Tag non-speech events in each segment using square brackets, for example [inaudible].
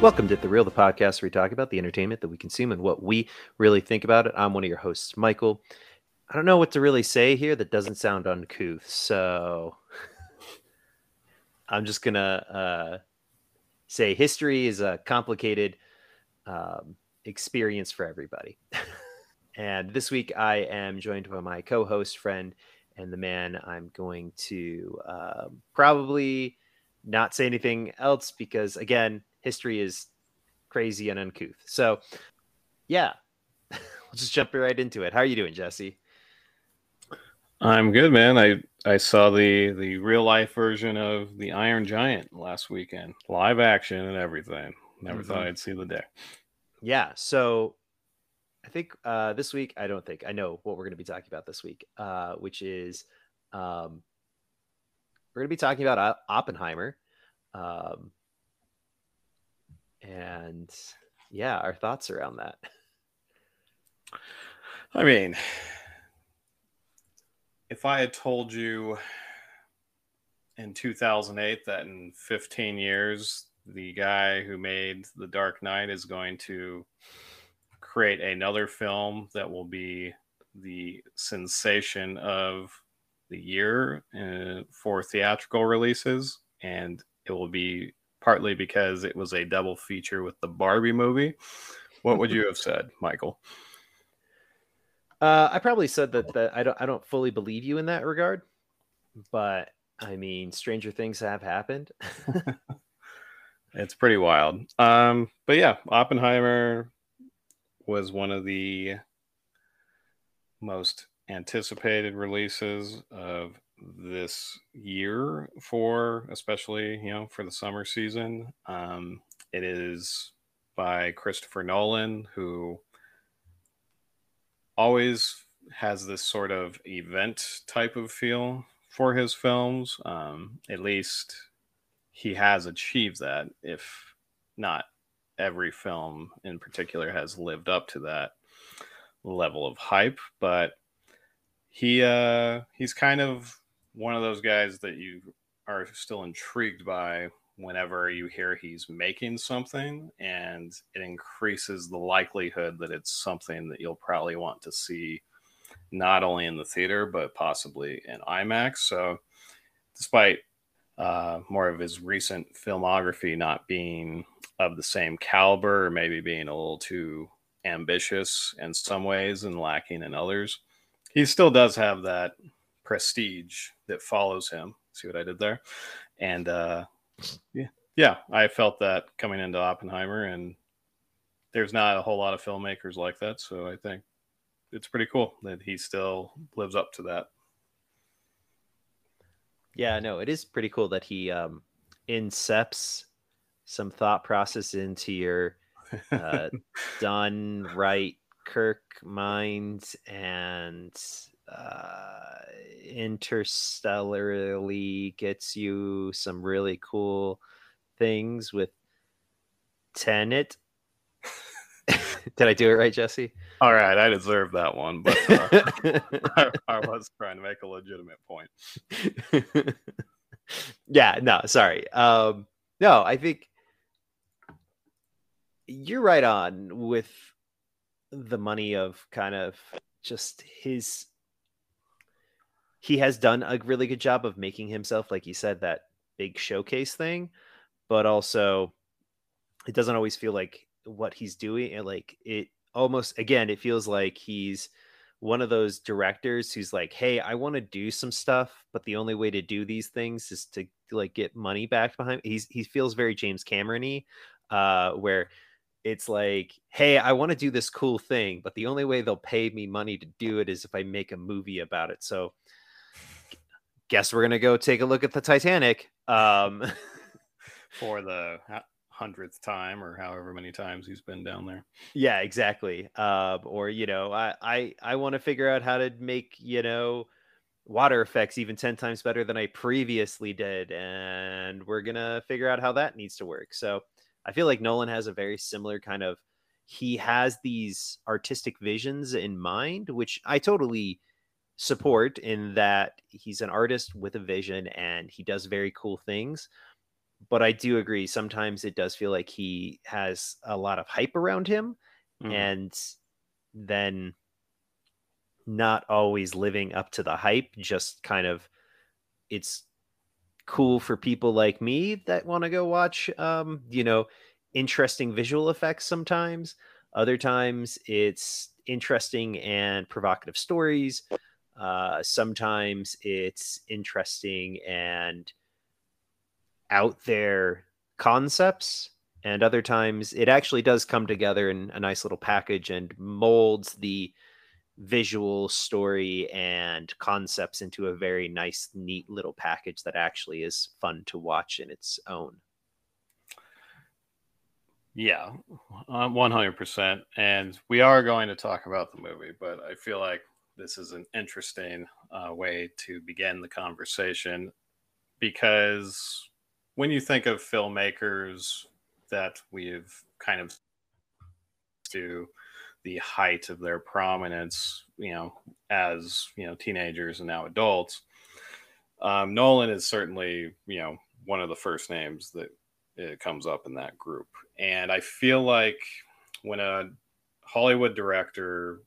Welcome to The Reel, the podcast where we talk about the entertainment that we consume and what we really think about it. I'm one of your hosts, Michael. I don't know what to really say here that doesn't sound uncouth, so [laughs] I'm just gonna uh, say history is a complicated um, experience for everybody. [laughs] and this week I am joined by my co-host friend and the man I'm going to um, probably not say anything else because again history is crazy and uncouth. So, yeah, [laughs] we'll just jump right into it. How are you doing, Jesse? I'm good, man. I I saw the the real life version of the Iron Giant last weekend, live action and everything. Never mm-hmm. thought I'd see the day. Yeah. So I think uh, this week, I don't think I know what we're going to be talking about this week, uh, which is um, we're going to be talking about Oppenheimer. Um, and yeah, our thoughts around that. I mean, if I had told you in 2008 that in 15 years the guy who made The Dark Knight is going to create another film that will be the sensation of the year uh, for theatrical releases, and it will be partly because it was a double feature with the Barbie movie. What would you have said, Michael? Uh, I probably said that that I don't I don't fully believe you in that regard, but I mean, stranger things have happened. it's pretty wild. Um, but yeah, Oppenheimer was one of the most anticipated releases of this year for especially you know for the summer season. Um, it is by christopher nolan who always has this sort of event type of feel for his films. Um, at least he has achieved that if not every film in particular has lived up to that level of hype but he uh he's kind of one of those guys that you are still intrigued by whenever you hear he's making something and it increases the likelihood that it's something that you'll probably want to see not only in the theater but possibly in IMAX. So despite uh, more of his recent filmography not being of the same caliber or maybe being a little too ambitious in some ways and lacking in others, he still does have that prestige that follows him. See what I did there? And uh, yeah, yeah, I felt that coming into Oppenheimer, and there's not a whole lot of filmmakers like that. So I think it's pretty cool that he still lives up to that. Yeah, no, it is pretty cool that he um, incepts some thought process into your uh, [laughs] done right Kirk mind and uh, interstellarly gets you some really cool things with Tenet. [laughs] Did I do it right, Jesse? All right, I deserve that one, but uh, [laughs] I, I was trying to make a legitimate point. [laughs] yeah, no, sorry. Um, no, I think you're right on with the money of kind of just his he has done a really good job of making himself, like you said, that big showcase thing, but also it doesn't always feel like what he's doing. And like it almost, again, it feels like he's one of those directors who's like, Hey, I want to do some stuff, but the only way to do these things is to like get money back behind. He's, he feels very James Cameron uh, where it's like, Hey, I want to do this cool thing, but the only way they'll pay me money to do it is if I make a movie about it. So, guess we're gonna go take a look at the Titanic. Um, [laughs] for the hundredth time or however many times he's been down there. Yeah, exactly. Uh, or you know, I I I want to figure out how to make you know water effects even 10 times better than I previously did. And we're going to figure out how that needs to work. So I feel like Nolan has a very similar kind of, he has these artistic visions in mind, which I totally support in that he's an artist with a vision and he does very cool things but I do agree. Sometimes it does feel like he has a lot of hype around him, mm-hmm. and then not always living up to the hype. Just kind of, it's cool for people like me that want to go watch, um, you know, interesting visual effects. Sometimes, other times it's interesting and provocative stories. Uh, sometimes it's interesting and out there concepts and other times it actually does come together in a nice little package and molds the visual story and concepts into a very nice neat little package that actually is fun to watch in its own. Yeah 100% and we are going to talk about the movie but i feel like this is an interesting uh, way to begin the conversation because when you think of filmmakers that we've kind of to the height of their prominence, you know, as you know, teenagers and now adults, um, Nolan is certainly you know one of the first names that it comes up in that group, and I feel like when a Hollywood director,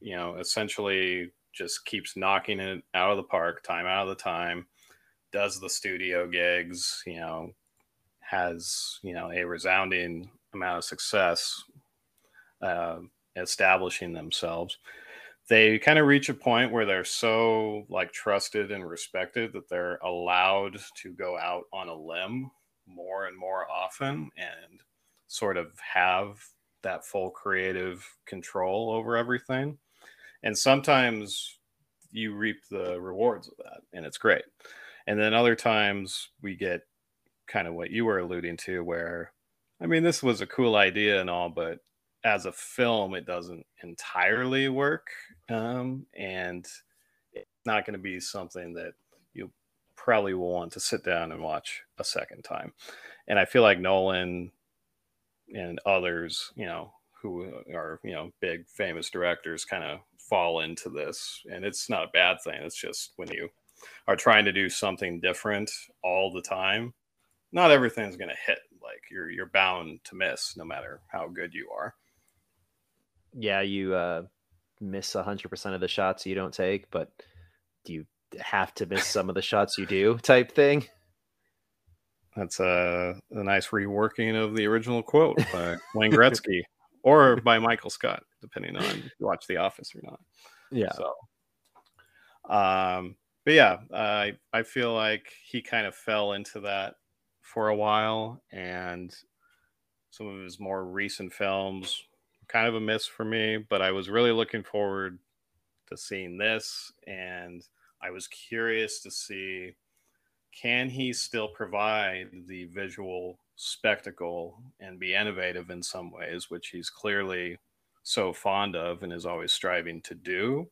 you know, essentially just keeps knocking it out of the park, time out of the time does the studio gigs, you know, has, you know, a resounding amount of success uh, establishing themselves. They kind of reach a point where they're so like trusted and respected that they're allowed to go out on a limb more and more often and sort of have that full creative control over everything. And sometimes you reap the rewards of that, and it's great. And then other times we get kind of what you were alluding to, where I mean, this was a cool idea and all, but as a film, it doesn't entirely work. Um, and it's not going to be something that you probably will want to sit down and watch a second time. And I feel like Nolan and others, you know, who are, you know, big famous directors kind of fall into this. And it's not a bad thing. It's just when you are trying to do something different all the time, not everything's going to hit. Like you're you're bound to miss, no matter how good you are. Yeah, you uh, miss hundred percent of the shots you don't take, but do you have to miss some of the shots you do? [laughs] Type thing. That's a, a nice reworking of the original quote by [laughs] Wayne Gretzky or by Michael Scott, depending on if you watch The Office or not. Yeah. So, um, but yeah, I I feel like he kind of fell into that for a while, and some of his more recent films kind of a miss for me. But I was really looking forward to seeing this, and I was curious to see can he still provide the visual spectacle and be innovative in some ways, which he's clearly so fond of and is always striving to do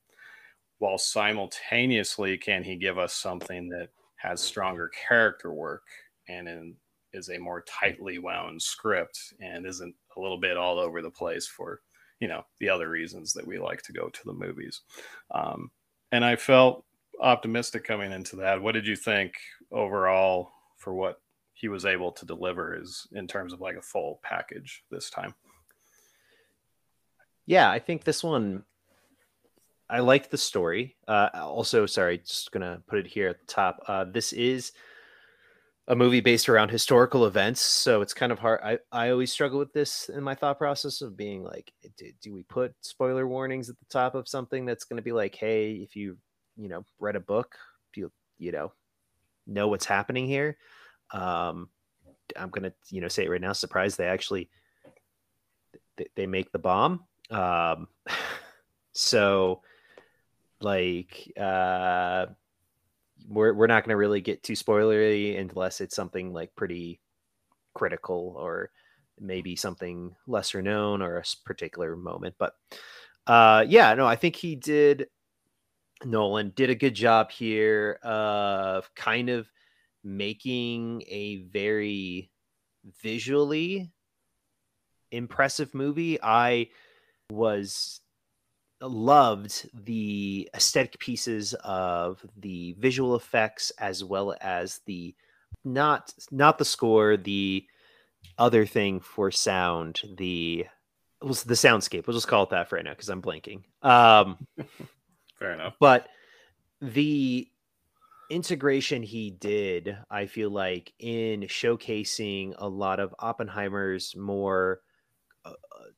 while simultaneously can he give us something that has stronger character work and in, is a more tightly wound script and isn't a little bit all over the place for you know the other reasons that we like to go to the movies. Um, and i felt optimistic coming into that. What did you think overall for what he was able to deliver is in terms of like a full package this time yeah i think this one I liked the story. Uh, also, sorry, just gonna put it here at the top. Uh, this is a movie based around historical events, so it's kind of hard. I, I always struggle with this in my thought process of being like, do, do we put spoiler warnings at the top of something that's to be like, hey, if you you know read a book, you you know know what's happening here. Um, I'm gonna you know say it right now. Surprised they actually they, they make the bomb. Um, [laughs] so like uh we're we're not going to really get too spoilery unless it's something like pretty critical or maybe something lesser known or a particular moment but uh yeah no i think he did nolan did a good job here of kind of making a very visually impressive movie. I was loved the aesthetic pieces of the visual effects as well as the not not the score, the other thing for sound, the was the soundscape. We'll just call it that for right now because I'm blanking. Um, [laughs] Fair enough. But the integration he did, I feel like, in showcasing a lot of Oppenheimer's more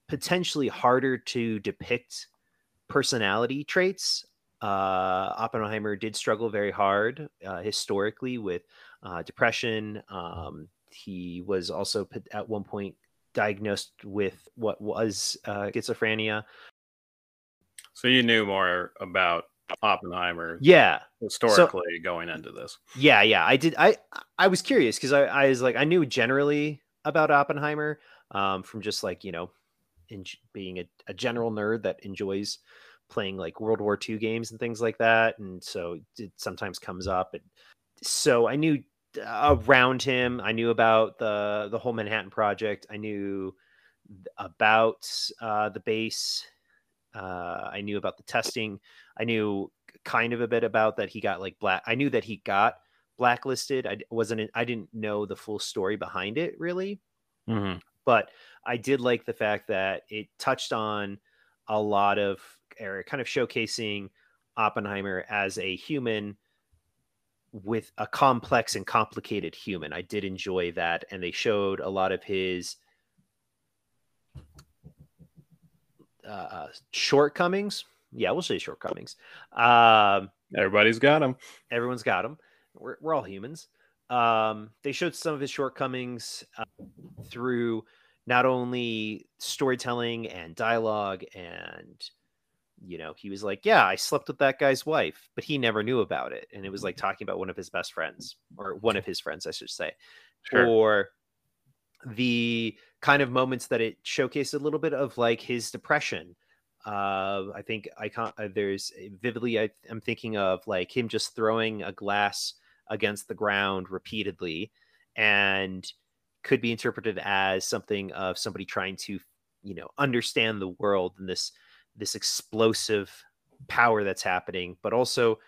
potentially harder to depict personality traits. Uh, Oppenheimer did struggle very hard uh, historically with uh, depression. Um, he was also at one point diagnosed with what was uh, schizophrenia. So you knew more about Oppenheimer, yeah, historically so, going into this. Yeah, yeah, I did. I I was curious because I, I was like I knew generally about Oppenheimer um, from just like you know, in, being a, a general nerd that enjoys playing like World War II games and things like that, and so it sometimes comes up. And so I knew around him. I knew about the the whole Manhattan Project. I knew about uh, the base. Uh, I knew about the testing. I knew kind of a bit about that he got like black. I knew that he got blacklisted. I wasn't. I didn't know the full story behind it really, mm-hmm. But I did like the fact that it touched on a lot of or kind of showcasing Oppenheimer as a human with a complex and complicated human. I did enjoy that, and they showed a lot of his uh, uh shortcomings. Yeah, we'll say shortcomings. Um, Everybody's got them. Everyone's got them. We're, we're all humans. Um, they showed some of his shortcomings uh, through not only storytelling and dialogue and you know, he was like, Yeah, I slept with that guy's wife, but he never knew about it. And it was like talking about one of his best friends, or one of his friends, I should say. Sure. Or the kind of moments that it showcased a little bit of like his depression. Uh, I think I can't, uh, there's vividly, I, I'm thinking of like him just throwing a glass against the ground repeatedly and could be interpreted as something of somebody trying to, you know, understand the world and this this explosive power that's happening, but also,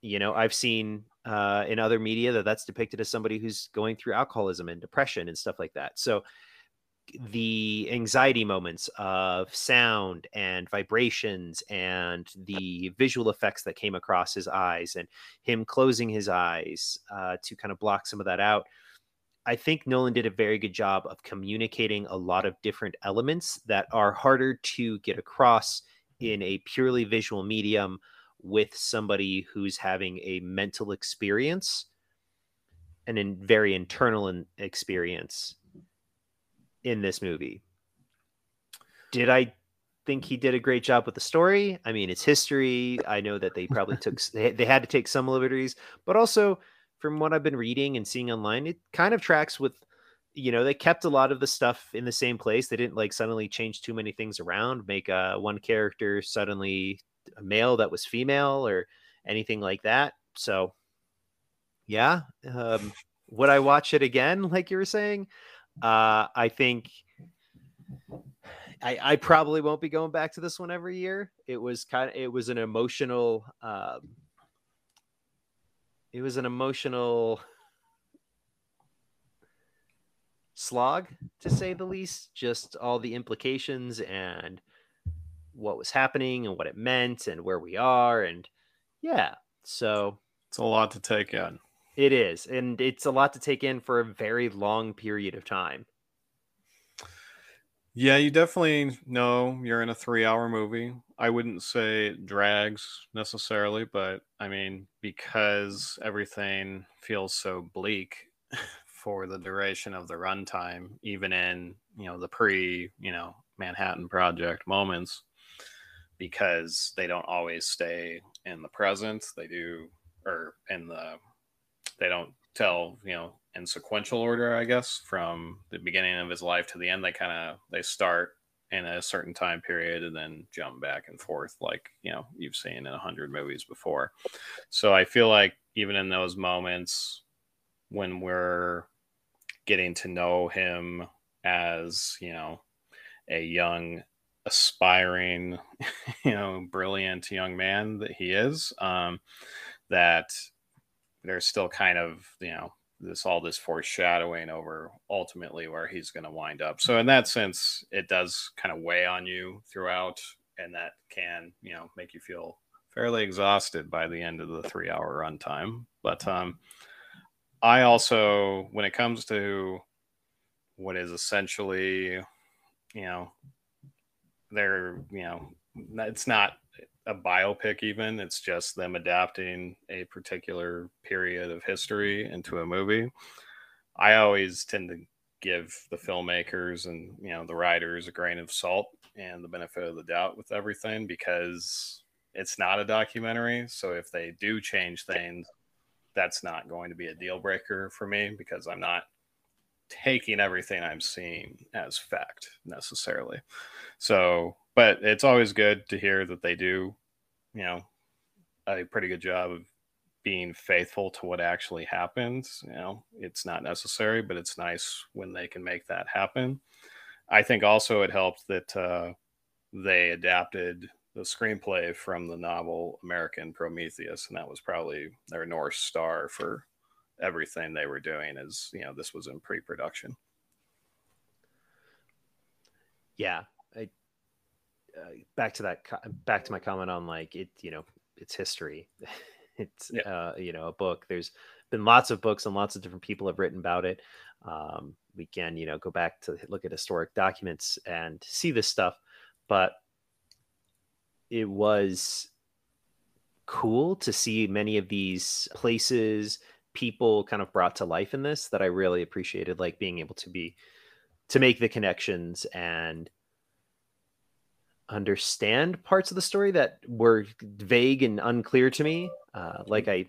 you know, I've seen uh, in other media that that's depicted as somebody who's going through alcoholism and depression and stuff like that. So the anxiety moments of sound and vibrations and the visual effects that came across his eyes and him closing his eyes uh, to kind of block some of that out. I think Nolan did a very good job of communicating a lot of different elements that are harder to get across in a purely visual medium with somebody who's having a mental experience and a very internal experience in this movie. Did I think he did a great job with the story? I mean, it's history. I know that they probably took [laughs] they, they had to take some liberties, but also from what I've been reading and seeing online, it kind of tracks with you know they kept a lot of the stuff in the same place they didn't like suddenly change too many things around make uh, one character suddenly a male that was female or anything like that so yeah um, would i watch it again [laughs] like you were saying uh, i think I, I probably won't be going back to this one every year. It was kind of it was an emotional um, it was an emotional slog to say the least just all the implications and what was happening and what it meant and where we are and yeah so it's a lot to take in it is and it's a lot to take in for a very long period of time yeah you definitely know you're in a three hour movie I wouldn't say it drags necessarily, but I mean, because everything feels so bleak [laughs] for the duration of the runtime, even in, you know, the pre, you know, Manhattan Project moments, because they don't always stay in the present. They do, or in the, they don't tell, you know, in sequential order, I guess, from the beginning of his life to the end. They kind of, they start in a certain time period and then jump back and forth like you know you've seen in a hundred movies before so i feel like even in those moments when we're getting to know him as you know a young aspiring [laughs] you know brilliant young man that he is um that there's still kind of you know this all this foreshadowing over ultimately where he's going to wind up. So in that sense, it does kind of weigh on you throughout, and that can you know make you feel fairly exhausted by the end of the three hour runtime. But um, I also, when it comes to what is essentially, you know, they're you know, it's not a biopic even. It's just them adapting a particular period of history into a movie. I always tend to give the filmmakers and you know the writers a grain of salt and the benefit of the doubt with everything because it's not a documentary. So if they do change things that's not going to be a deal breaker for me because i'm not taking everything i'm seeing as fact necessarily. So but it's always good to hear that they do, you know, a pretty good job of being faithful to what actually happens. You know, it's not necessary, but it's nice when they can make that happen. I think also it helped that uh, they adapted the screenplay from the novel American Prometheus, and that was probably their north star for everything they were doing. Is you know this was in pre-production. Yeah, uh, back to that back to my comment on like it you know it's history. [laughs] It's yeah. uh, you know a book. There's been lots of books and lots of different people have written about it. Um, we can you know go back to look at historic documents and see this stuff but it was cool to see many of these places people kind of brought to life in this that i really appreciated like being able to be to make the connections and understand parts of the story that were vague and unclear to me. Uh, like I,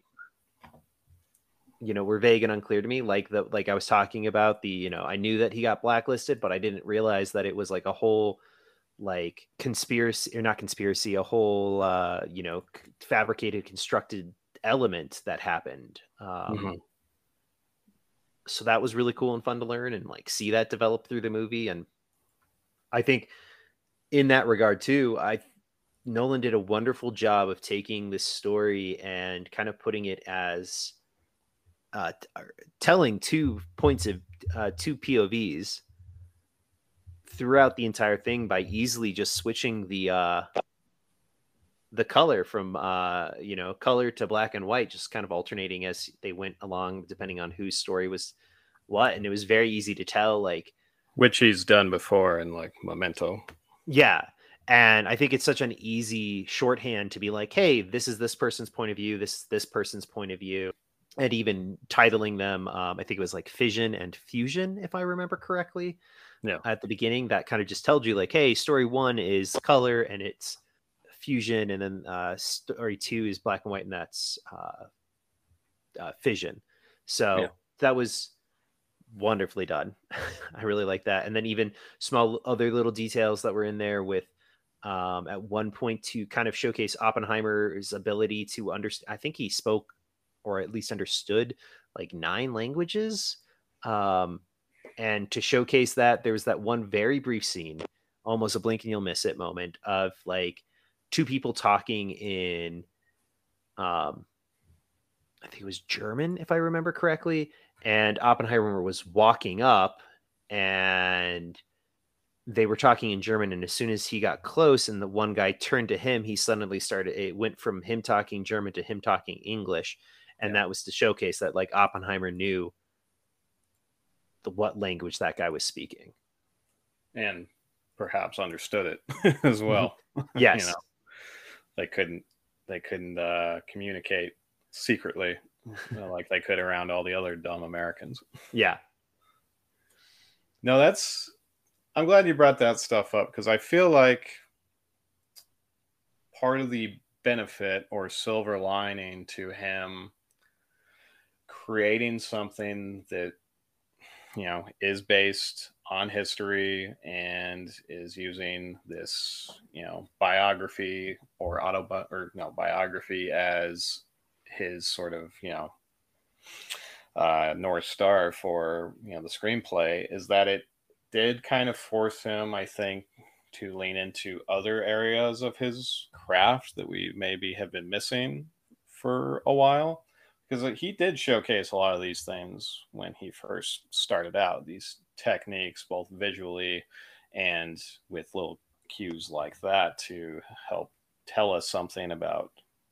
you know, were vague and unclear to me. Like the like I was talking about the, you know, I knew that he got blacklisted, but I didn't realize that it was like a whole like conspiracy or not conspiracy, a whole uh, you know, fabricated, constructed element that happened. Um, mm-hmm. So that was really cool and fun to learn and like see that develop through the movie. And I think in that regard too, I Nolan did a wonderful job of taking this story and kind of putting it as uh, uh, telling two points of uh, two POVs throughout the entire thing by easily just switching the uh, the color from uh, you know color to black and white, just kind of alternating as they went along, depending on whose story was what, and it was very easy to tell like which he's done before in like Memento. Yeah. And I think it's such an easy shorthand to be like, hey, this is this person's point of view, this this person's point of view. And even titling them, um, I think it was like fission and fusion, if I remember correctly. Yeah. At the beginning, that kind of just tells you like, hey, story one is color and it's fusion, and then uh, story two is black and white, and that's uh, uh, fission. So yeah. that was wonderfully done. [laughs] I really like that. And then even small other little details that were in there with um, at one point to kind of showcase Oppenheimer's ability to understand. I think he spoke or at least understood like nine languages. Um, and to showcase that, there was that one very brief scene, almost a blink and you'll miss it moment of like two people talking in, um, I think it was German, if I remember correctly and Oppenheimer was walking up and they were talking in German. And as soon as he got close and the one guy turned to him, he suddenly started, it went from him talking German to him talking English. And yeah. that was to showcase that like Oppenheimer knew the what language that guy was speaking. And perhaps understood it [laughs] as well. [laughs] Yes. you know, they couldn't, they couldn't uh, communicate secretly like they could around all the other dumb Americans. Yeah. No, that's. I'm glad you brought that stuff up because I feel like part of the benefit or silver lining to him creating something that you know is based on history and is using this you know biography or auto or no biography as his sort of you know uh, north star for you know the screenplay is that it did kind of force him, I think, to lean into other areas of his craft that we maybe have been missing for a while. because he did showcase a lot of these things when he first started out. These techniques, both visually and with little cues like that, to help tell us something about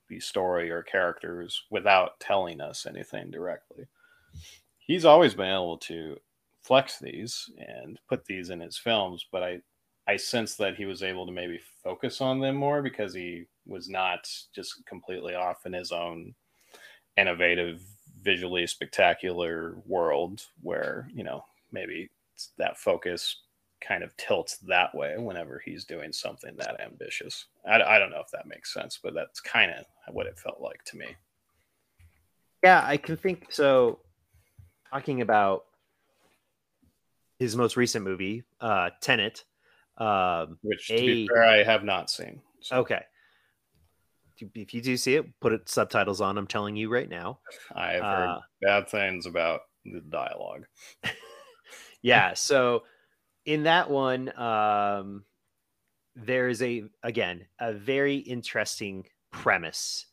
the story or characters without telling us anything directly. He's always been able to flex these and put these in his films, but I I sense that he was able to maybe focus on them more because he was not just completely off in his own innovative, visually spectacular world where, you know, maybe that focus kind of tilts that way whenever he's doing something that ambitious. I, I don't know if that makes sense, but that's kind of what it felt like to me. Yeah, I can think so. Talking about his most recent movie, uh, Tenet, um, which to a, be fair, I have not seen. So. Okay, if you do see it, put it subtitles on. I'm telling you right now. I have heard uh, bad things about the dialogue. [laughs] yeah, so in that one, um, there is a again a very interesting premise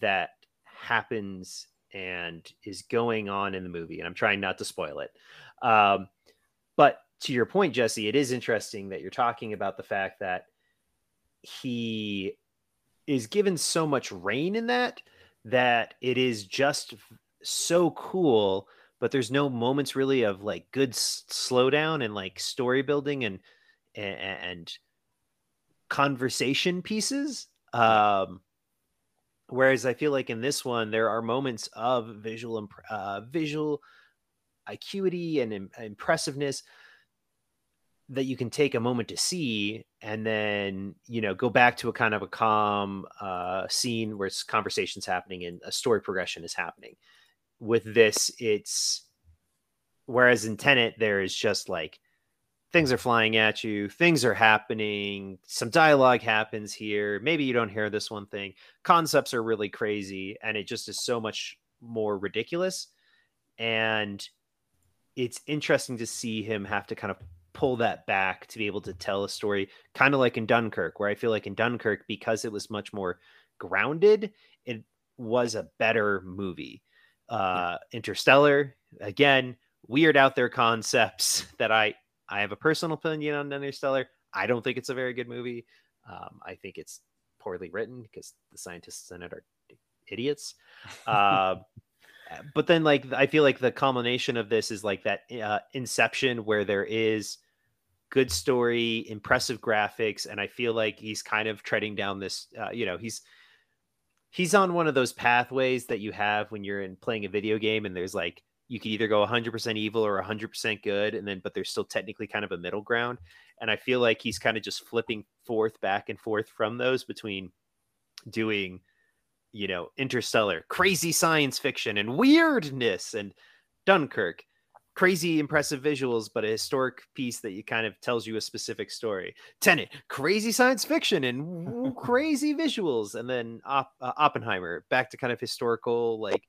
that happens and is going on in the movie, and I'm trying not to spoil it. Um, but to your point, Jesse, it is interesting that you're talking about the fact that he is given so much rein in that that it is just so cool but there's no moments really of like good s- slowdown and like story building and and, and conversation pieces um whereas i feel like in this one there are moments of visual imp- uh, visual acuity and Im- impressiveness that you can take a moment to see and then you know go back to a kind of a calm uh, scene where it's conversations happening and a story progression is happening with this it's whereas in Tenet there is just like things are flying at you things are happening some dialogue happens here maybe you don't hear this one thing concepts are really crazy and it just is so much more ridiculous and it's interesting to see him have to kind of pull that back to be able to tell a story, kind of like in Dunkirk, where I feel like in Dunkirk, because it was much more grounded, it was a better movie. Uh, Interstellar, again, weird out there concepts [laughs] that I I have a personal opinion on Interstellar. I don't think it's a very good movie. Um, I think it's poorly written because the scientists in it are idiots. [laughs] Uh, but then, like, I feel like the culmination of this is like that uh, Inception, where there is good story, impressive graphics, and I feel like he's kind of treading down this. Uh, you know, he's he's on one of those pathways that you have when you're in playing a video game, and there's like you can either go 100% evil or 100% good, and then but there's still technically kind of a middle ground. And I feel like he's kind of just flipping forth, back and forth from those between doing, you know, interstellar, crazy science fiction, and weirdness, and Dunkirk crazy impressive visuals but a historic piece that you kind of tells you a specific story. Tenet crazy science fiction and [laughs] crazy visuals. And then Op- uh, oppenheimer back to kind of historical like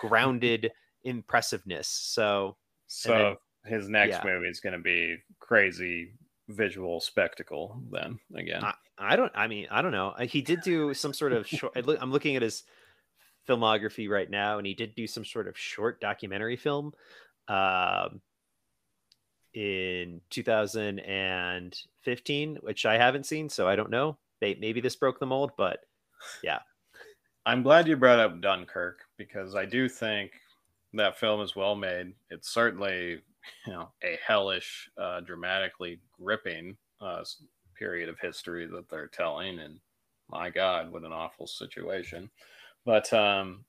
grounded [laughs] impressiveness. So so then, his next yeah. movie is going to be crazy visual spectacle then again. I, I, don't i mean i don't know. He did do some sort of short i'm looking at his filmography right now and he did do some sort of short documentary film um, in 2015, which I haven't seen, so I don't know. Maybe this broke the mold, but yeah. I'm glad you brought up Dunkirk because I do think that film is well made. It's certainly, you know, a hellish, uh, dramatically gripping uh, period of history that they're telling, and my God, what an awful situation. But um,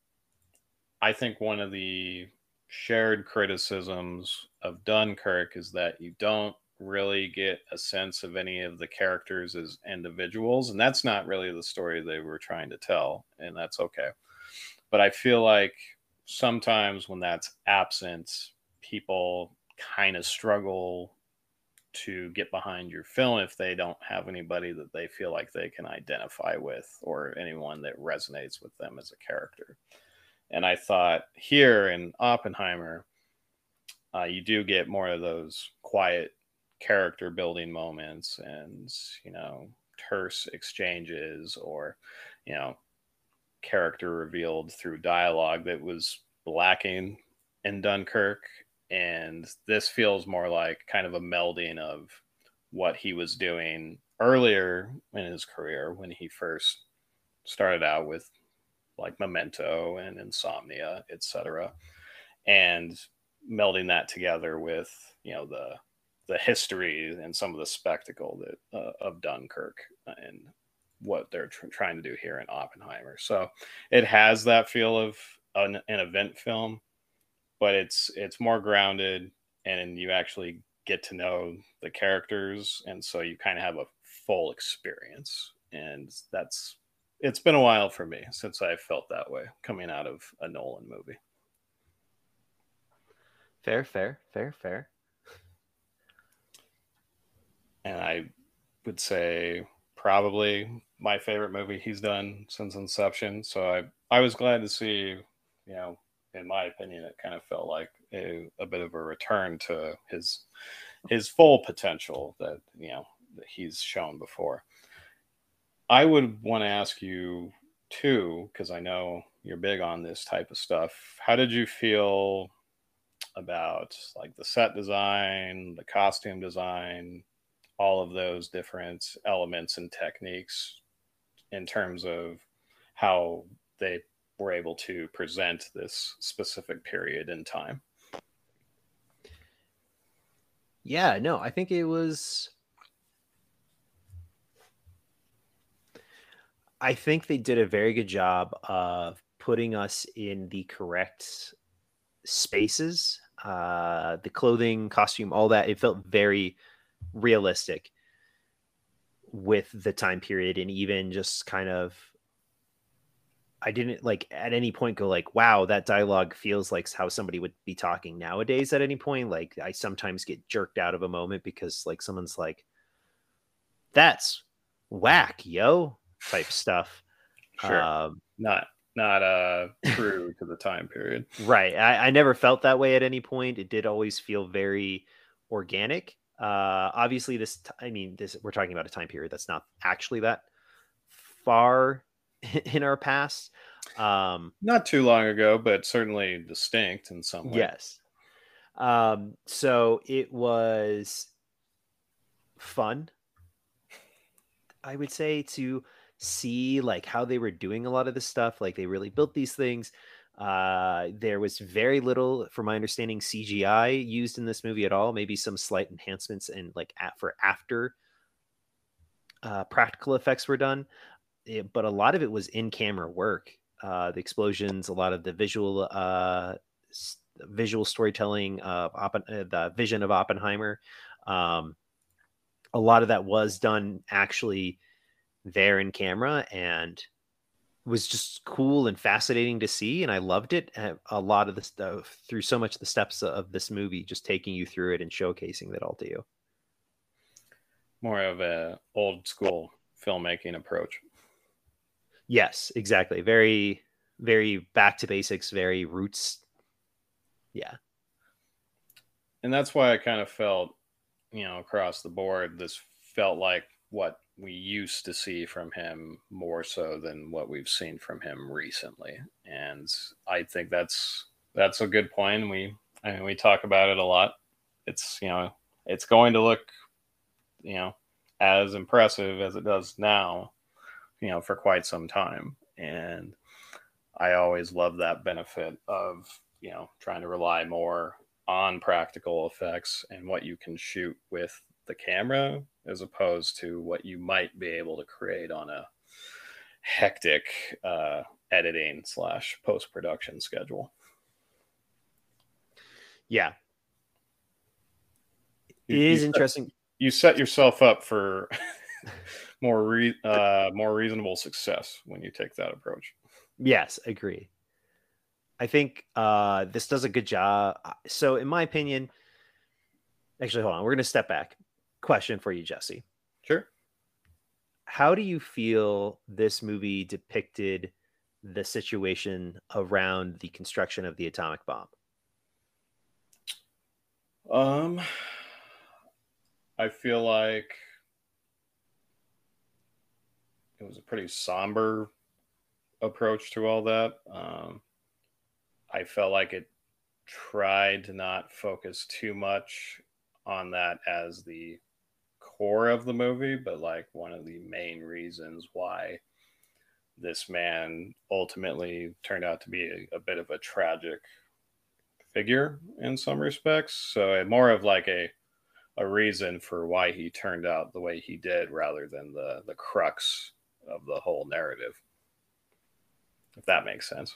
I think one of the shared criticisms of Dunkirk is that you don't really get a sense of any of the characters as individuals. And that's not really the story they were trying to tell. And that's okay. But I feel like sometimes when that's absent, people kind of struggle to get behind your film if they don't have anybody that they feel like they can identify with or anyone that resonates with them as a character. And I thought here in Oppenheimer, uh, you do get more of those quiet character building moments and, you know, terse exchanges or, you know, character revealed through dialogue that was lacking in Dunkirk. And this feels more like kind of a melding of what he was doing earlier in his career when he first started out with like Memento and Insomnia, etc., and melding that together with you know the the history and some of the spectacle that uh, of Dunkirk and what they're tr- trying to do here in Oppenheimer. So it has that feel of an, an event film, but it's it's more grounded and you actually get to know the characters and so you kind of have a full experience and that's it's been a while for me since I felt that way coming out of a Nolan movie. Fair, fair, fair, fair. And I would say probably my favorite movie he's done since Inception. So I I was glad to see, you know, in my opinion, it kind of felt like a, a bit of a return to his his full potential that you know that he's shown before. I would want to ask you too, because I know you're big on this type of stuff. How did you feel about like the set design, the costume design, all of those different elements and techniques in terms of how they were able to present this specific period in time? Yeah, no, I think it was I think they did a very good job of putting us in the correct spaces. Uh, the clothing, costume, all that. It felt very realistic with the time period, and even just kind of. I didn't like at any point go like, wow, that dialogue feels like how somebody would be talking nowadays at any point. Like I sometimes get jerked out of a moment because like someone's like, that's whack, yo type stuff. Sure. Um, not not uh true to the time period. [laughs] Right. I, I never felt that way at any point. It did always feel very organic. Uh obviously this t- I mean this we're talking about a time period that's not actually that far [laughs] in our past. Um not too long ago, but certainly distinct in some way. Yes. Um so it was fun I would say to see like how they were doing a lot of this stuff. Like they really built these things. Uh, there was very little, from my understanding, CGI used in this movie at all. Maybe some slight enhancements and like at, for after uh, practical effects were done, it, eh, but a lot of it was in camera work. Uh, the explosions, a lot of the visual uh, visual storytelling, uh, Oppen- uh, the vision of Oppenheimer. Um, a lot of that was done actually there in camera and was just cool and fascinating to see. And i loved it uh, a lot of the stuff through so much of the steps of this movie just taking you through it and showcasing that all to you. More of a old school filmmaking approach. Yes exactly. Very very back to basics very roots. Yeah. And that's why i kind of felt you know across the board this felt like what we used to see from him more so than what we've seen from him recently. And I think that's that's a good point. We I mean we talk about it a lot. It's you know it's going to look you know as impressive as it does now, you know, for quite some time. And I always love that benefit of, you know, trying to rely more on practical effects and what you can shoot with the camera as opposed to what you might be able to create on a hectic uh, editing slash post production schedule. Yeah, it you, is you interesting. Set, you set yourself up for [laughs] more re- uh, more reasonable success when you take that approach. Yes, agree. I think uh, this does a good job. So, in my opinion, actually, hold on, we're going to step back question for you, Jesse. Sure. How do you feel this movie depicted the situation around the construction of the atomic bomb? Um, I feel like it was a pretty somber approach to all that. Um, I felt like it tried to not focus too much on that as the core of the movie, but like one of the main reasons why this man ultimately turned out to be a, a bit of a tragic figure in some respects. So more of like a a reason for why he turned out the way he did rather than the the crux of the whole narrative. If that makes sense.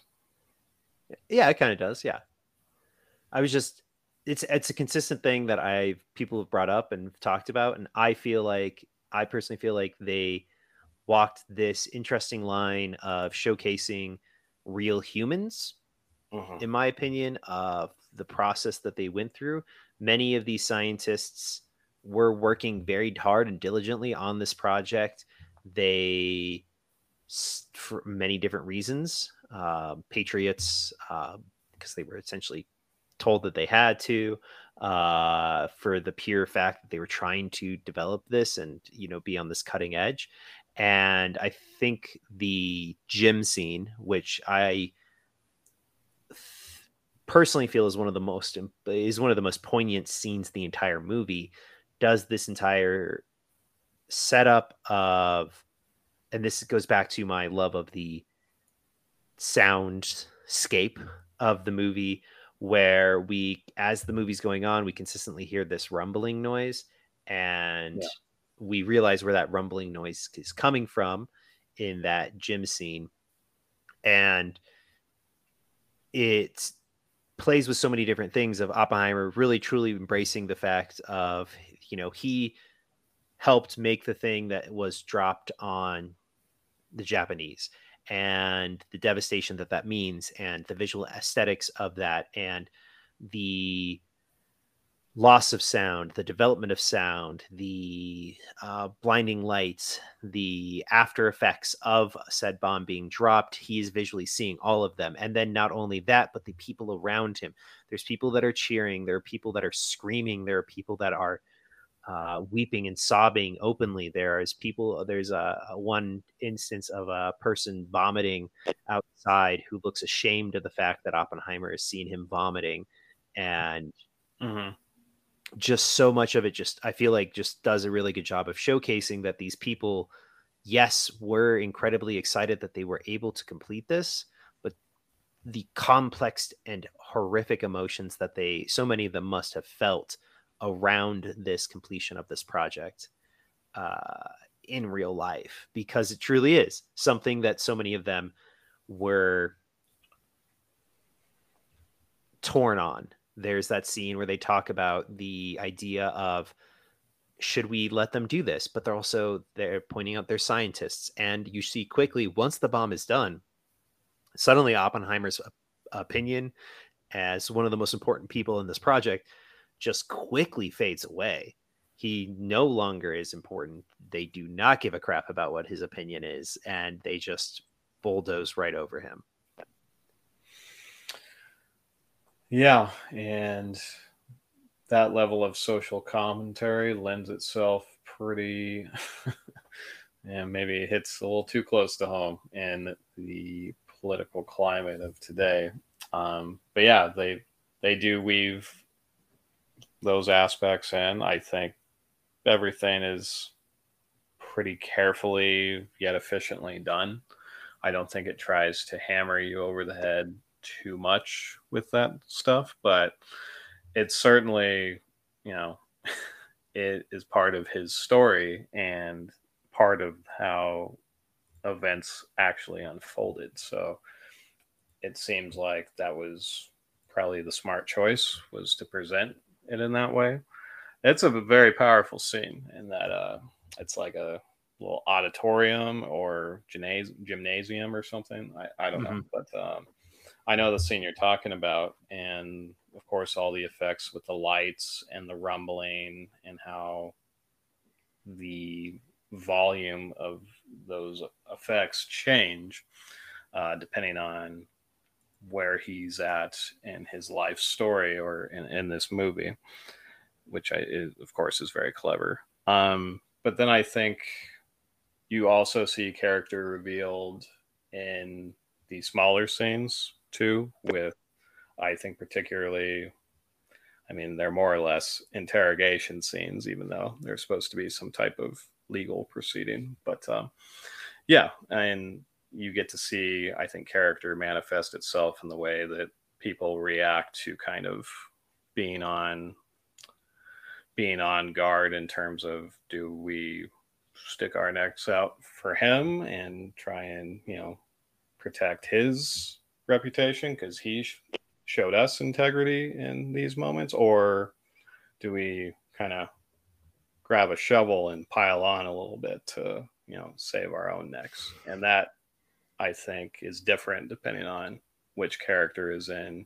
Yeah, it kind of does. Yeah. I was just it's it's a consistent thing that I people have brought up and talked about and I feel like I personally feel like they walked this interesting line of showcasing real humans uh-huh. in my opinion of the process that they went through many of these scientists were working very hard and diligently on this project they for many different reasons uh, patriots uh, because they were essentially told that they had to uh, for the pure fact that they were trying to develop this and you know be on this cutting edge. And I think the gym scene, which I personally feel is one of the most is one of the most poignant scenes the entire movie, does this entire setup of, and this goes back to my love of the soundscape of the movie, where we, as the movie's going on, we consistently hear this rumbling noise and. Yeah we realize where that rumbling noise is coming from in that gym scene and it plays with so many different things of oppenheimer really truly embracing the fact of you know he helped make the thing that was dropped on the japanese and the devastation that that means and the visual aesthetics of that and the loss of sound, the development of sound, the uh, blinding lights, the after effects of said bomb being dropped. He's visually seeing all of them. And then not only that, but the people around him. There's people that are cheering, there are people that are screaming, there are people that are uh, weeping and sobbing openly. There is people, there's a, a, one instance of a person vomiting outside who looks ashamed of the fact that Oppenheimer has seen him vomiting. And mm-hmm just so much of it just I feel like just does a really good job of showcasing that these people yes were incredibly excited that they were able to complete this but the complex and horrific emotions that they so many of them must have felt around this completion of this project uh, in real life because it truly is something that so many of them were torn on. There's that scene where they talk about the idea of should we let them do this? But they're also they're pointing out they're scientists and you see quickly once the bomb is done suddenly oppenheimer's opinion as one of the most important people in this project just quickly fades away. He no longer is important. They do not give a crap about what his opinion is and they just bulldoze right over him. Yeah, and that level of social commentary lends itself pretty [laughs] and maybe it hits a little too close to home in the political climate of today. Um, but yeah, they they do weave those aspects in. I think everything is pretty carefully yet efficiently done. I don't think it tries to hammer you over the head too much with that stuff, but it's certainly, you know, [laughs] it is part of his story and part of how events actually unfolded. So it seems like that was probably the smart choice was to present it in that way. It's a very powerful scene in that uh it's like a little auditorium or gymnasium or something. I, I don't mm-hmm. know, but um, I know the scene you're talking about, and of course, all the effects with the lights and the rumbling, and how the volume of those effects change uh, depending on where he's at in his life story or in, in this movie, which I, is, of course, is very clever. Um, but then I think you also see character revealed in the smaller scenes too, with I think particularly I mean, they're more or less interrogation scenes, even though they're supposed to be some type of legal proceeding. But um, yeah, and you get to see, I think, character manifest itself in the way that people react to kind of being on being on guard in terms of do we stick our necks out for him and try and you know protect his reputation because he showed us integrity in these moments, or do we kind of grab a shovel and pile on a little bit to you know save our own necks? And that I think is different depending on which character is in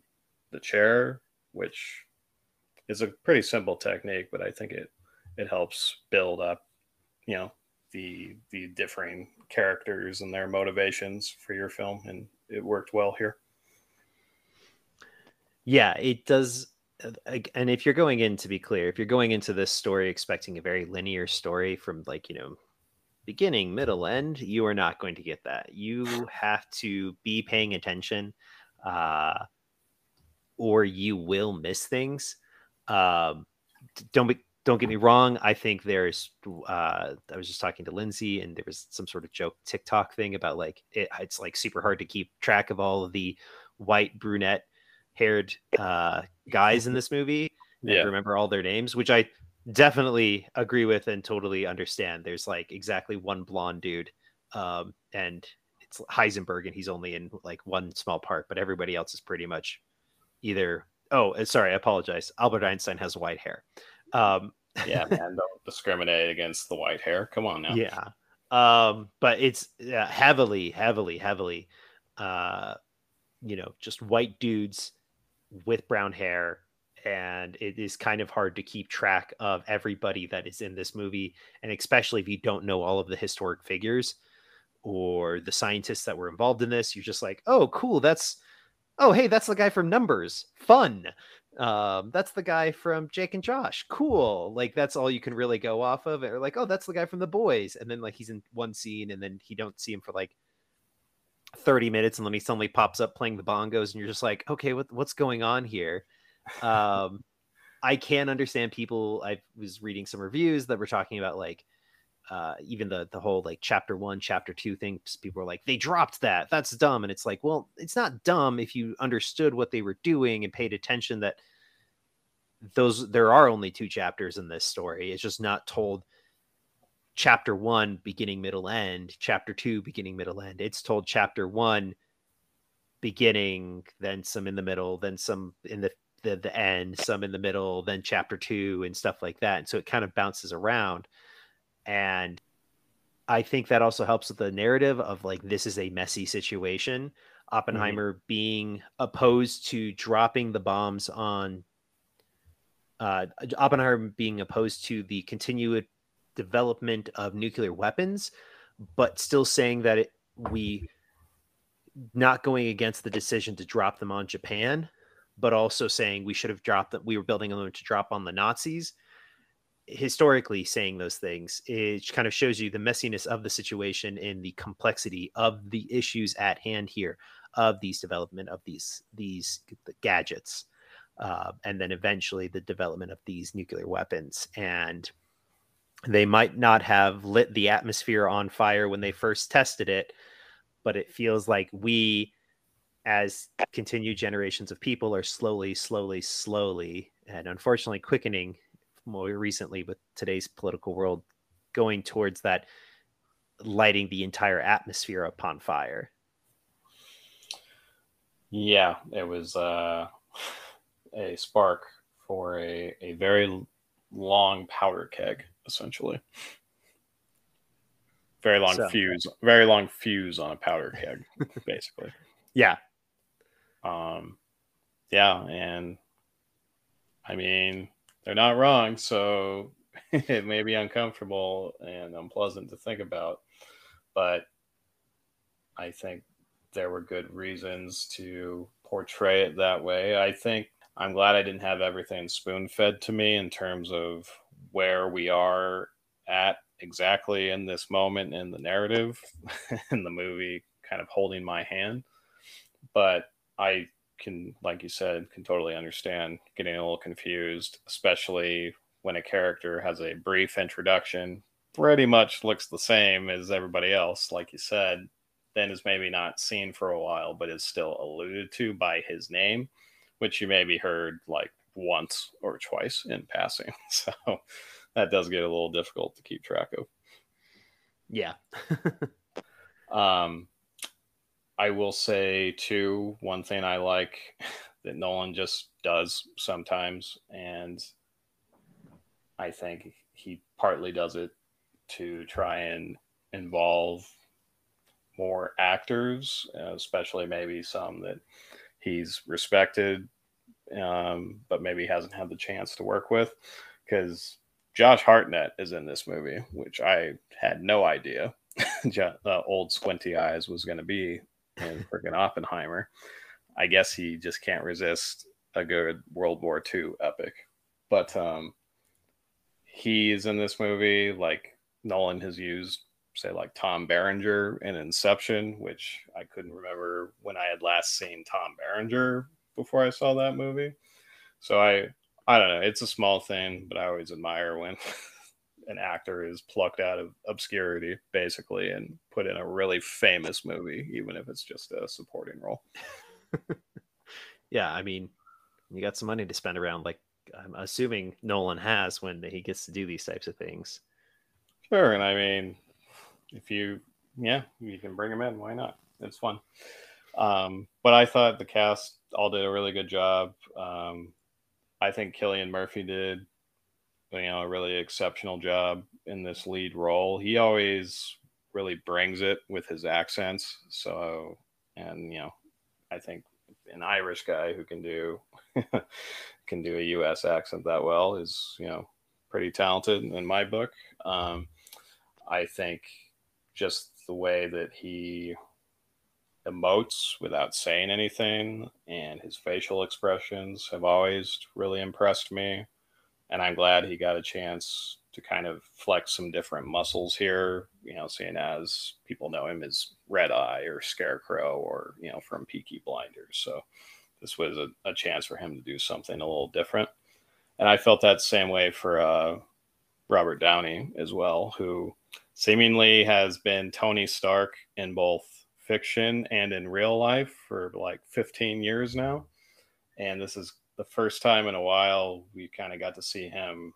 the chair, which is a pretty simple technique, but I think it it helps build up, you know, the the differing characters and their motivations for your film, and it worked well here. Yeah, it does. Uh, and if you're going in, to be clear, if you're going into this story expecting a very linear story from like, you know, beginning, middle, end, you are not going to get that. You have to be paying attention, uh, or you will miss things. Um, don't be, don't get me wrong. I think there's, uh, I was just talking to Lindsay and there was some sort of joke TikTok thing about like, it, it's like super hard to keep track of all of the white brunette haired uh, guys in this movie. Yeah. remember all their names, which I definitely agree with and totally understand. There's like exactly one blonde dude, um, and it's Heisenberg, and he's only in like one small part, but everybody else is pretty much either. Oh, uh, sorry, I apologize. Albert Einstein has white hair. Um, yeah, [laughs] man, don't discriminate against the white hair. Come on now. Yeah, um, but it's uh, heavily, heavily, heavily, uh, you know, just white dudes with brown hair and it is kind of hard to keep track of everybody that is in this movie and especially if you don't know all of the historic figures or the scientists that were involved in this you're just like oh cool that's oh hey that's the guy from numbers fun um, that's the guy from drake and josh cool like that's all you can really go off of or like oh that's the guy from the boys and then like he's in one scene and then he don't see him for like 30 minutes and then he suddenly pops up playing the bongos and you're just like okay what, what's going on here um i can understand people i was reading some reviews that were talking about like uh even the the whole like chapter one chapter two thing people were like they dropped that. That's dumb. And it's like well it's not dumb if you understood what they were doing and paid attention that those there are only two chapters in this story. It's just not told chapter one beginning middle end chapter two beginning middle end. It's told chapter one beginning then some in the middle then some in the the, the end some in the middle then chapter two and stuff like that and so it kind of bounces around and i think that also helps with the narrative of like this is a messy situation mm-hmm. oppenheimer mm-hmm. being opposed to dropping the bombs on uh, Oppenheimer being opposed to the continued development of nuclear weapons, but still saying that it, we not going against the decision to drop them on Japan, but also saying we should have dropped that We were building a them to drop on the Nazis. Historically, saying those things, it kind of shows you the messiness of the situation and the complexity of the issues at hand here, of these development of these these gadgets, uh, and then eventually the development of these nuclear weapons. And they might not have lit the atmosphere on fire when they first tested it, but it feels like we, as continued generations of people, are slowly, slowly, slowly, and unfortunately quickening more recently with today's political world, going towards that lighting the entire atmosphere upon fire. Yeah, it was uh, a spark for a, a very long powder keg essentially. Very long so, fuse, very long fuse on a powder keg, basically. [laughs] Yeah. Um, yeah, and I mean they're not wrong, so [laughs] it may be uncomfortable and unpleasant to think about, but I think there were good reasons to portray it that way. I think I'm glad I didn't have everything spoon fed to me in terms of where we are at exactly in this moment in the narrative [laughs] in the movie kind of holding my hand. But I can, like you said, can totally understand getting a little confused, especially when a character has a brief introduction, pretty much looks the same as everybody else, like you said, then is maybe not seen for a while, but is still alluded to by his name, which you maybe heard like once or twice in passing. [laughs] So that does get a little difficult to keep track of. Yeah. [laughs] um, I will say too, one thing I like [laughs] that Nolan just does sometimes, and I think he partly does it to try and involve more actors, especially maybe some that he's respected, um, but maybe hasn't had the chance to work with. Because Josh Hartnett is in this movie, which I had no idea. [laughs] uh, old squinty eyes was going to be in freaking Oppenheimer. I guess he just can't resist a good World War II epic. But um, he is in this movie. Like Nolan has used, say, like Tom Berenger in Inception, which I couldn't remember when I had last seen Tom Berenger before I saw that movie. So I, I don't know. It's a small thing, but I always admire when [laughs] an actor is plucked out of obscurity, basically, and put in a really famous movie, even if it's just a supporting role. [laughs] yeah, I mean, you got some money to spend around like I'm assuming Nolan has when he gets to do these types of things. Sure, and I mean, if you, yeah, you can bring him in. Why not? It's fun. Um, but I thought the cast all did a really good job. Um, I think Cillian Murphy did, you know, a really exceptional job in this lead role. He always really brings it with his accents. So, and you know, I think an Irish guy who can do [laughs] can do a U.S. accent that well is you know pretty talented in my book. Um, I think just the way that he emotes without saying anything and his facial expressions have always really impressed me. And I'm glad he got a chance to kind of flex some different muscles here, you know, seeing as people know him as Red Eye or Scarecrow or, you know, from Peaky Blinders. So this was a, a chance for him to do something a little different. And I felt that same way for uh, Robert Downey as well, who seemingly has been Tony Stark in both fiction and in real life for like 15 years now. And this is the first time in a while we kind of got to see him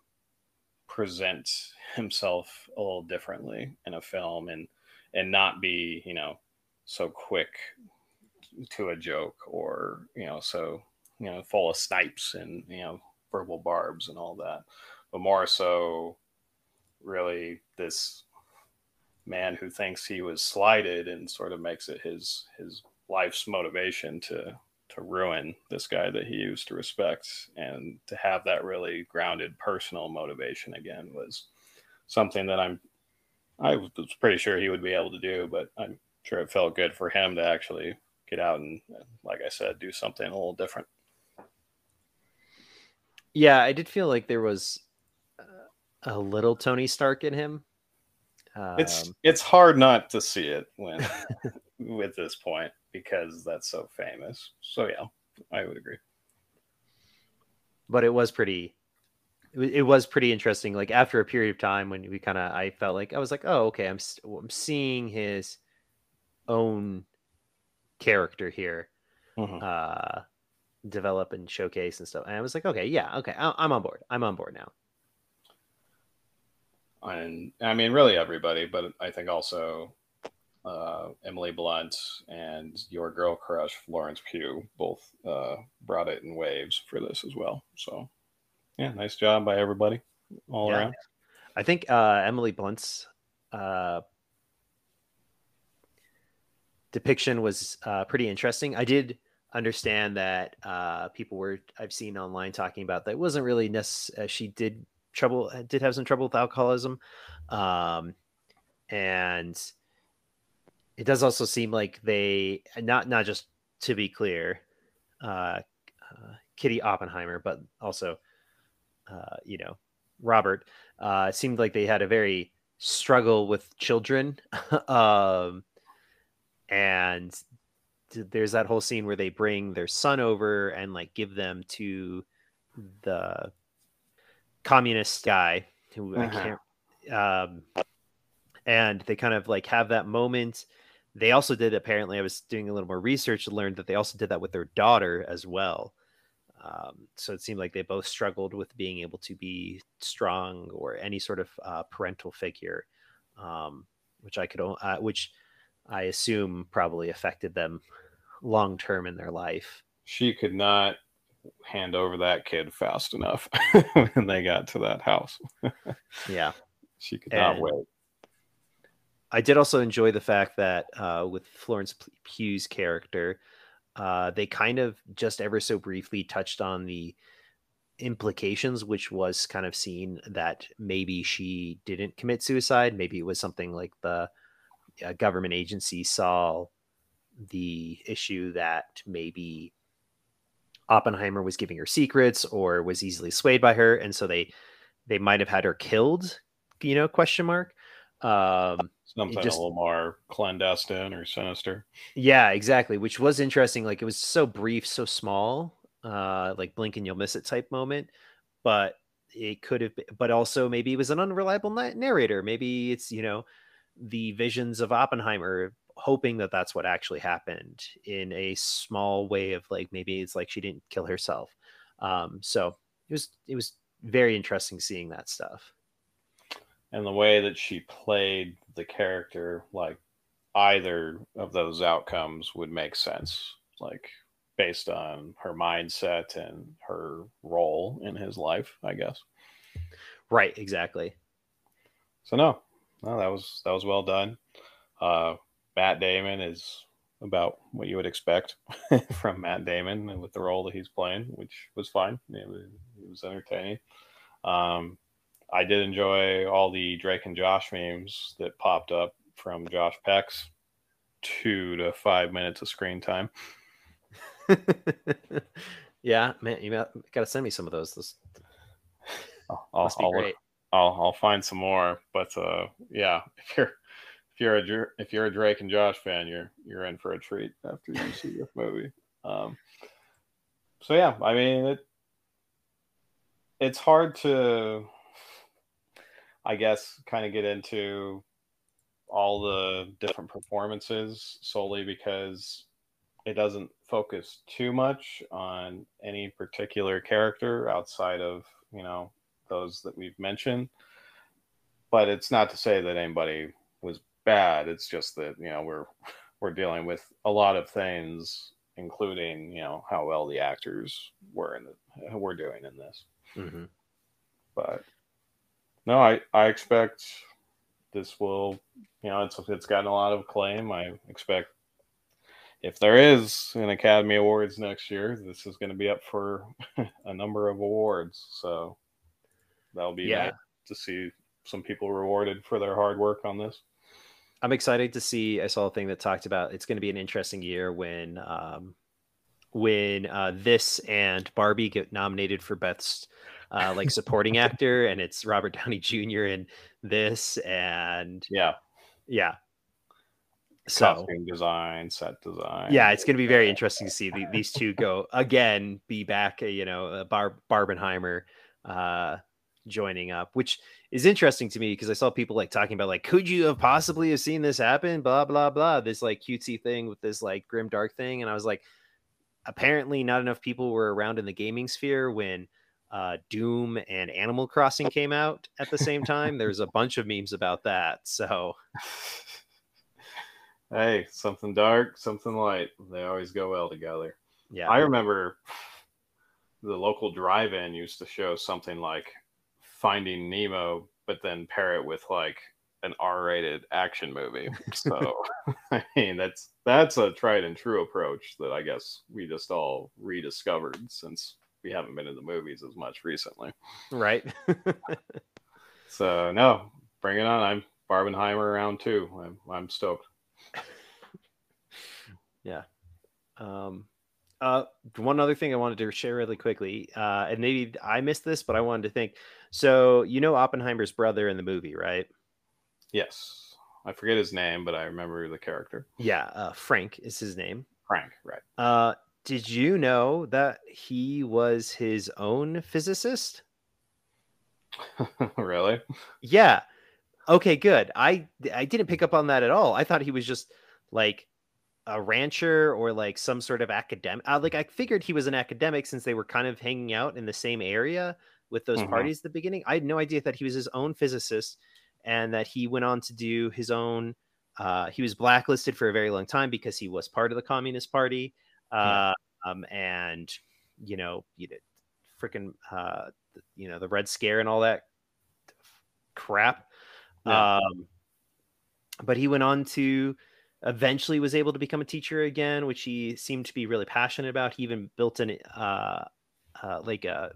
present himself a little differently in a film and and not be, you know, so quick to a joke or, you know, so, you know, full of snipes and, you know, verbal barbs and all that, but more so really this man who thinks he was slighted and sort of makes it his his life's motivation to to ruin this guy that he used to respect and to have that really grounded personal motivation again was something that I'm I was pretty sure he would be able to do, but I'm sure it felt good for him to actually get out and, like I said, do something a little different. Yeah, I did feel like there was a little Tony Stark in him. Um, it's it's hard not to see it when [laughs] with this point because that's so famous. So yeah, I would agree. But it was pretty it was pretty interesting like after a period of time when we kind of i felt like i was like oh okay i'm i'm seeing his own character here mm-hmm. uh develop and showcase and stuff and i was like okay yeah okay i'm on board i'm on board now and I mean, really everybody, but I think also uh, Emily Blunt and your girl crush Florence Pugh both uh, brought it in waves for this as well. So, yeah, nice job by everybody all yeah. around. I think uh, Emily Blunt's uh, depiction was uh, pretty interesting. I did understand that uh, people were I've seen online talking about that it wasn't really necessary. She did trouble did have some trouble with alcoholism um and it does also seem like they not not just to be clear uh, uh kitty oppenheimer but also uh you know robert uh seemed like they had a very struggle with children [laughs] um and there's that whole scene where they bring their son over and like give them to the communist guy who uh-huh. I can't um and they kind of like have that moment they also did apparently i was doing a little more research to learn that they also did that with their daughter as well. Um, so it seemed like they both struggled with being able to be strong or any sort of uh, parental figure um, which i could uh, which i assume probably affected them long term in their life. She could not hand over that kid fast enough [laughs] when they got to that house. [laughs] Yeah. She could not wait I did also enjoy the fact that uh, with Florence Pugh's character, uh, they kind of just ever so briefly touched on the implications, which was kind of seen that maybe she didn't commit suicide. Maybe it was something like the uh, government agency saw the issue that maybe Oppenheimer was giving her secrets or was easily swayed by her, and so they they might have had her killed. You know, question mark. Um, something just, a little more clandestine or sinister. Yeah, exactly. Which was interesting. Like it was so brief, so small, uh, like blink and you'll miss it type moment. But it could have, been, but also maybe it was an unreliable narrator. Maybe it's you know the visions of Oppenheimer, hoping that that's what actually happened in a small way of like maybe it's like she didn't kill herself. Um, so it was it was very interesting seeing that stuff and the way that she played the character, like either of those outcomes would make sense, like based on her mindset and her role in his life, I guess. Right, exactly. So no, no, that was that was well done. Uh, Matt Damon is about what you would expect [laughs] from Matt Damon and with the role that he's playing, which was fine. It was, it was entertaining. Um, I did enjoy all the Drake and Josh memes that popped up from Josh Peck's two to five minutes of screen time. [laughs] yeah, man, you got to send me some of those. This I'll, I'll, I'll, I'll, I'll find some more, but uh, yeah, [laughs] if you're if you're a if you're a Drake and Josh fan, you're you're in for a treat after you see this movie. Um, so yeah, I mean it. It's hard to I guess, kind of get into all the different performances solely because it doesn't focus too much on any particular character outside of, you know, those that we've mentioned. But it's not to say that anybody was bad. It's just that, you know, we're [laughs] we're dealing with a lot of things including, you know, how well the actors were in the were doing in this. Mm-hmm. But no, I I expect this will, you know, it's it's gotten a lot of acclaim. I expect if there is an Academy Awards next year, this is going to be up for [laughs] a number of awards. So that'll be yeah. nice to see some people rewarded for their hard work on this. I'm excited to see. I saw a thing that talked about it's going to be an interesting year when um, when uh, this and Barbie get nominated for best uh, like supporting [laughs] actor, and it's Robert Downey Jr. in this, and yeah, yeah. So costume design, set design. Yeah, it's going to be very interesting to see the, these two go again, be back. Uh, you know, uh, Bar- Barbenheimer uh, joining up, which is interesting to me because I saw people like talking about like, could you have possibly have seen this happen? Blah blah blah. This like cutesy thing with this like grim dark thing, and I was like, apparently not enough people were around in the gaming sphere when uh, Doom and Animal Crossing came out at the same [laughs] time. There's a bunch of memes about that. So, [laughs] hey, something dark, something light. They always go well together. Yeah. I remember [sighs] the local drive in used to show something like Finding Nemo, but then pair it with like an R-rated action movie. So [laughs] I mean that's that's a tried and true approach that I guess we just all rediscovered since we haven't been in the movies as much recently. Right. [laughs] so no, bring it on. I'm Barbenheimer around two. I'm I'm stoked. [laughs] yeah. Um uh one other thing I wanted to share really quickly, uh, and maybe I missed this, but I wanted to think. So you know Oppenheimer's brother in the movie, right? Yes. I forget his name, but I remember the character. Yeah, uh, Frank is his name. Frank, right? Uh, did you know that he was his own physicist? [laughs] really? Yeah. Okay, good. I I didn't pick up on that at all. I thought he was just like a rancher or like some sort of academic. Uh, like I figured he was an academic since they were kind of hanging out in the same area with those Mhm. parties at the beginning. I had no idea that he was his own physicist and that he went on to do his own. Uh, he was blacklisted for a very long time because he was part of the Communist Party, uh, um, and you know, you know, freaking, uh, you know, the Red Scare and all that crap. Yeah. Um, but he went on to eventually was able to become a teacher again, which he seemed to be really passionate about. He even built an uh, uh, like a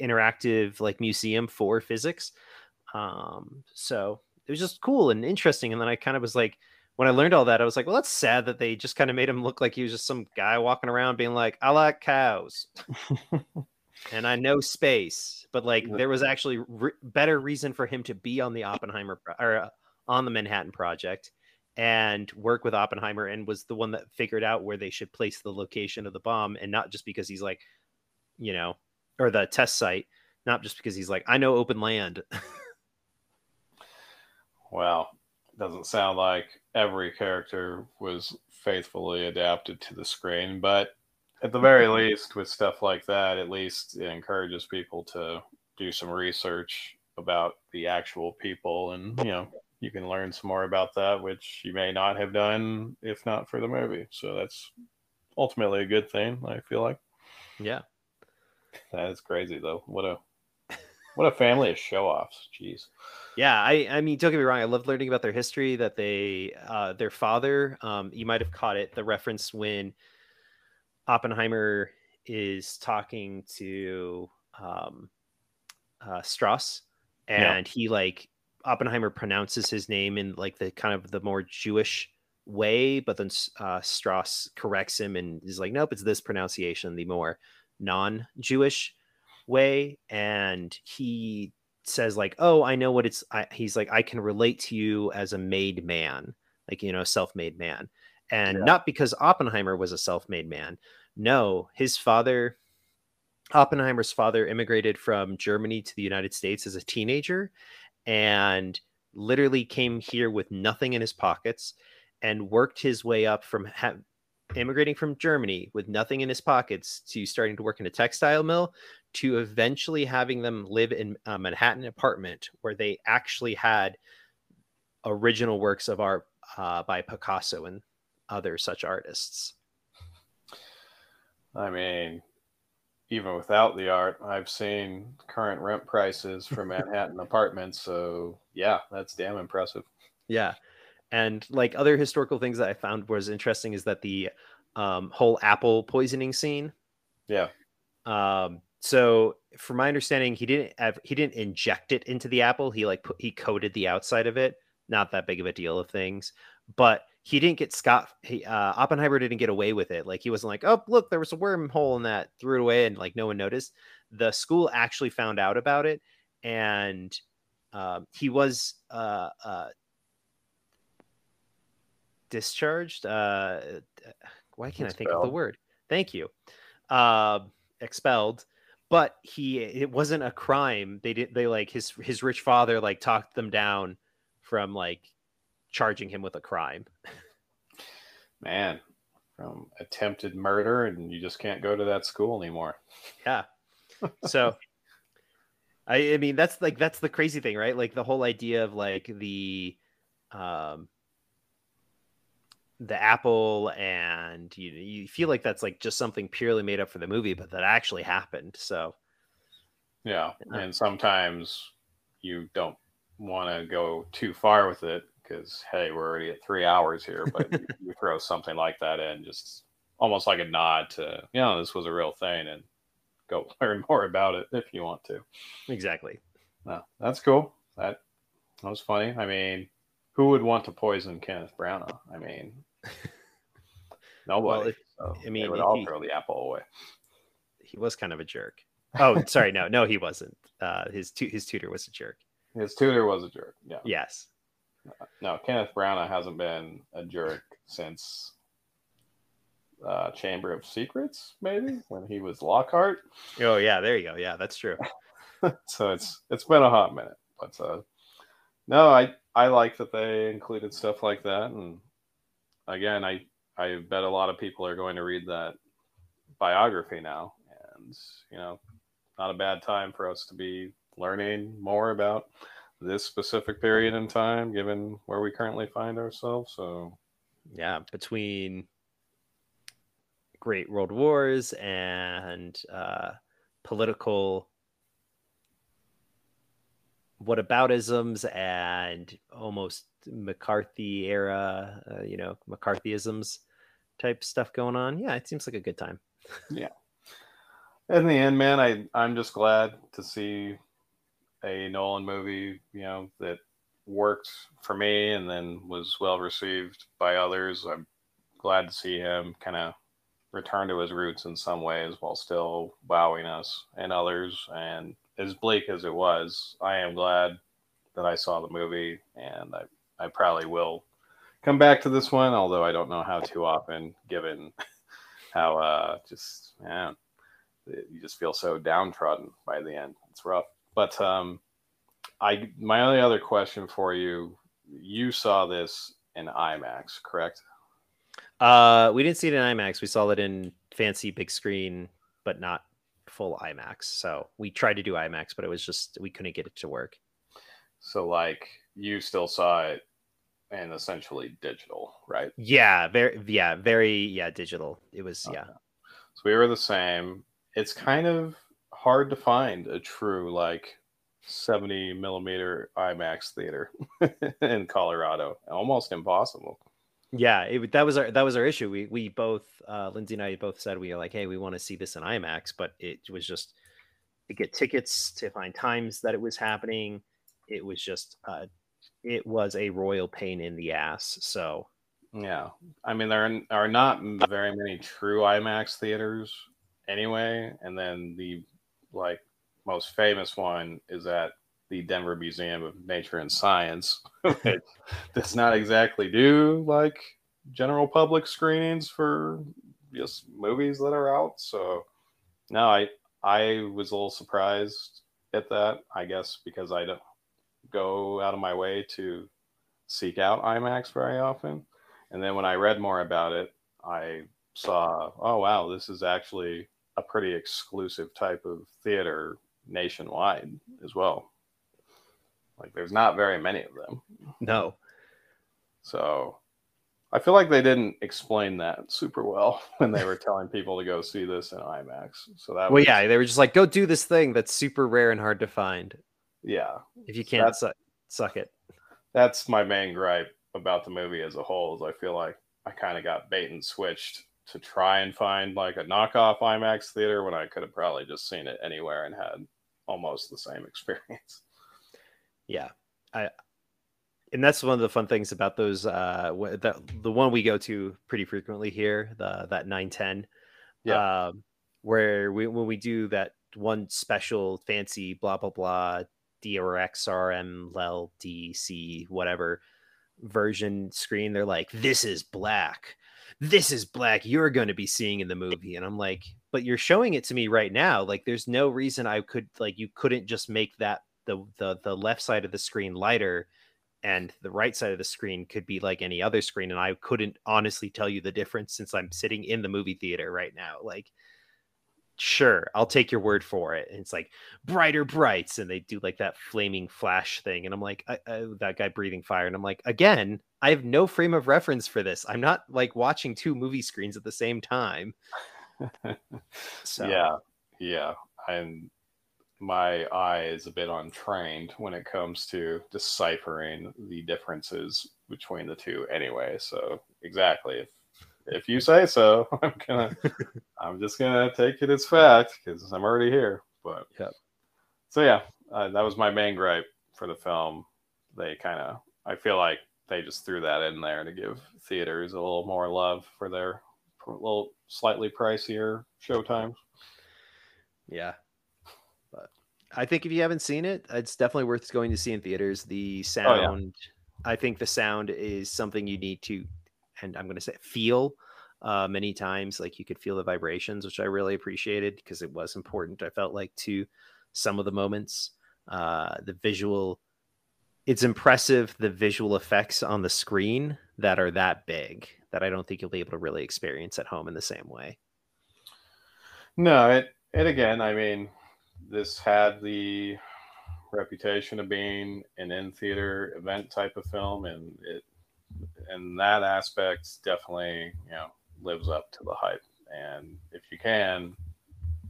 interactive like museum for physics. Um, so it was just cool and interesting. And then I kind of was like, when I learned all that, I was like, well, that's sad that they just kind of made him look like he was just some guy walking around being like, I like cows [laughs] and I know space, but like there was actually re- better reason for him to be on the Oppenheimer pro- or uh, on the Manhattan Project and work with Oppenheimer and was the one that figured out where they should place the location of the bomb and not just because he's like, you know, or the test site, not just because he's like, I know open land. [laughs] Well, doesn't sound like every character was faithfully adapted to the screen, but at the very mm-hmm. least, with stuff like that, at least it encourages people to do some research about the actual people, and you know, you can learn some more about that, which you may not have done if not for the movie. So that's ultimately a good thing. I feel like yeah. that is crazy, though. What a what a family of show offs. Jeez. Yeah, I I mean, don't get me wrong. I love learning about their history. That they, uh, their father, um, you might have caught it. The reference when Oppenheimer is talking to um, uh, Strauss, Yeah. and he like Oppenheimer pronounces his name in like the kind of the more Jewish way, but then uh, Strauss corrects him and is like, "Nope, it's this pronunciation, the more non-Jewish way." And he says like, "Oh, I know what it's." I, he's like, "I can relate to you as a made man, like you know, self-made man." And Yeah. not because Oppenheimer was a self-made man. No, his father, Oppenheimer's father, immigrated from Germany to the United States as a teenager, and literally came here with nothing in his pockets, and worked his way up from ha- immigrating from Germany with nothing in his pockets to starting to work in a textile mill to eventually having them live in a Manhattan apartment where they actually had original works of art uh, by Picasso and other such artists. I mean, even without the art, I've seen current rent prices for Manhattan apartments. So, yeah, that's damn impressive. Yeah. And like other historical things that I found was interesting is that the um, whole apple poisoning scene. Yeah. Um, so from my understanding, he didn't have, he didn't inject it into the apple. He like put, he coated the outside of it. Not that big of a deal of things, but he didn't get Scott. He, uh, Oppenheimer didn't get away with it. Like he wasn't like, oh look, there was a wormhole in that, threw it away, and like no one noticed. The school actually found out about it, and um, he was uh, uh, discharged. Uh, why can't I think of the word? Thank you. Uh, expelled. But he, it wasn't a crime. They did. They like his his rich father like talked them down from like charging him with a crime. Man, from attempted murder, and you just can't go to that school anymore. Yeah. So I I mean that's like that's the crazy thing, right? Like the whole idea of like the um the apple and you you feel like that's like just something purely made up for the movie, but that actually happened. So Yeah. And sometimes you don't want to go too far with it because, hey, we're already at three hours here. But you, [laughs] you throw something like that in, just almost like a nod to, you know, this was a real thing and go [laughs] learn more about it if you want to. exactly. No, that's cool. That, that was funny. I mean, who would want to poison Kenneth Branagh? I mean, [laughs] nobody. if- so I mean, they would all he- throw the apple away. He was kind of a jerk. Oh, [laughs] sorry, no, no, he wasn't. Uh his tu- his tutor was a jerk. His tutor was a jerk. Yeah. Yes. No, Kenneth Branagh hasn't been a jerk since uh, Chamber of Secrets, maybe when he was Lockhart. Oh yeah, there you go. Yeah, that's true. [laughs] so it's it's been a hot minute, but uh, no, I I like that they included stuff like that, and again, I I bet a lot of people are going to read that biography now, and you know, not a bad time for us to be learning more about this specific period in time, given where we currently find ourselves. So, yeah, between great world wars and uh, political whataboutisms and almost McCarthy era, uh, you know, McCarthyisms type stuff going on. Yeah, it seems like a good time. yeah. In the end, man, I I'm just glad to see a Nolan movie, you know, that worked for me and then was well received by others. I'm glad to see him kind of return to his roots in some ways while still wowing us and others. And as bleak as it was, I am glad that I saw the movie and I, I probably will come back to this one, although I don't know how too often given [laughs] how uh, just, yeah, you just feel so downtrodden by the end. It's rough. But um, I my only other question for you, you saw this in IMAX, correct? Uh, we didn't see it in IMAX. We saw it in fancy big screen, but not full IMAX. So we tried to do IMAX, but it was just we couldn't get it to work. So like you still saw it and essentially digital, right? Yeah, very yeah, very yeah, digital. It was okay. yeah. So we were the same. It's kind of hard to find a true like 70 millimeter IMAX theater [laughs] in Colorado. Almost impossible. Yeah, it, that was our that was our issue. We we both uh, Lindsay and I both said we were like, hey, we want to see this in IMAX, but it was just to get tickets to find times that it was happening. It was just uh, it was a royal pain in the ass. So yeah, I mean there are not very many true IMAX theaters anyway, and then the like most famous one is at the Denver Museum of Nature and Science, [laughs] which does not exactly do like general public screenings for just movies that are out. So no, I I was a little surprised at that. I guess because I don't go out of my way to seek out IMAX very often. And then when I read more about it, I saw, oh wow, this is actually a pretty exclusive type of theater nationwide as well. Like there's not very many of them. No. So I feel like they didn't explain that super well [laughs] when they were telling people to go see this in IMAX. So that well, was... yeah, they were just like, go do this thing that's super rare and hard to find. Yeah. If you can't su- suck it. That's my main gripe about the movie as a whole. Is I feel like I kind of got bait and switched to try and find like a knockoff IMAX theater when I could have probably just seen it anywhere and had almost the same [laughs] experience. Yeah, I and that's one of the fun things about those uh that the one we go to pretty frequently here the that 910 yeah um, where we when we do that one special fancy blah blah blah DRX lel dc whatever version screen they're like this is black. This is black. You're going to be seeing in the movie. And i'm like but you're showing it to me right now. Like there's no reason i could like you couldn't just make that the the, the left side of the screen lighter and the right side of the screen could be like any other screen. And i couldn't honestly tell you the difference since i'm sitting in the movie theater right now. Like sure i'll take your word for it. And it's like brighter brights and they do like that flaming flash thing and i'm like I, I, that guy breathing fire and i'm like again i have no frame of reference for this. I'm not like watching two movie screens at the same time. [laughs] So yeah yeah and my eye is a bit untrained when it comes to deciphering the differences between the two anyway so exactly if if you say so, [laughs] I'm gonna, [laughs] I'm just gonna take it as fact because I'm already here. But yeah, so yeah, uh, that was my main gripe for the film. They kind of, I feel like they just threw that in there to give theaters a little more love for their little slightly pricier showtimes. Yeah, but I think if you haven't seen it, it's definitely worth going to see in theaters. The sound. Oh, yeah I think the sound is something you need to, and I'm going to say feel uh, many times. Like you could feel the vibrations, which I really appreciated because it was important. I felt like to some of the moments, uh, the visual. It's impressive the visual effects on the screen that are that big that I don't think you'll be able to really experience at home in the same way. No, it it again. I mean, this had the reputation of being an in theater event type of film, and it and that aspect definitely you know lives up to the hype. And if you can,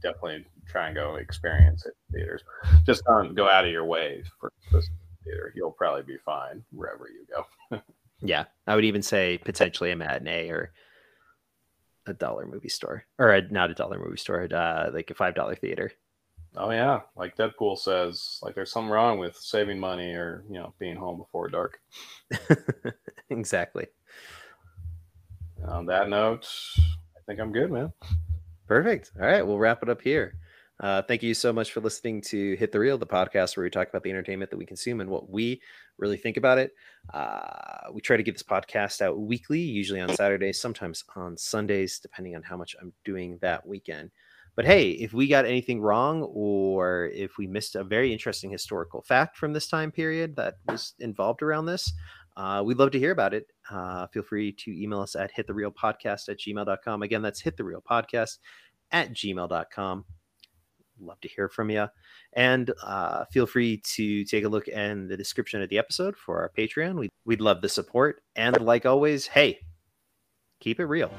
definitely try and go experience it in theaters. Just don't go out of your way for this theater. You'll probably be fine wherever you go. [laughs] yeah, I would even say potentially a matinee or a dollar movie store, or a, not a dollar movie store, uh, like a five dollar theater. Oh yeah, like Deadpool says, like there's something wrong with saving money or you know being home before dark. [laughs] exactly. On that note, I think I'm good, man. Perfect. All right, we'll wrap it up here. Uh, thank you so much for listening to Hit the Reel, the podcast where we talk about the entertainment that we consume and what we really think about it. Uh, we try to get this podcast out weekly, usually on Saturdays, sometimes on Sundays, depending on how much I'm doing that weekend. But hey, if we got anything wrong or if we missed a very interesting historical fact from this time period that was involved around this, uh, we'd love to hear about it. Uh, feel free to email us at hitthereelpodcast at gmail.com. Again, that's hitthereelpodcast at gmail.com. Love to hear from you. And uh, feel free to take a look in the description of the episode for our Patreon. We'd, we'd love the support. And like always, hey, keep it real.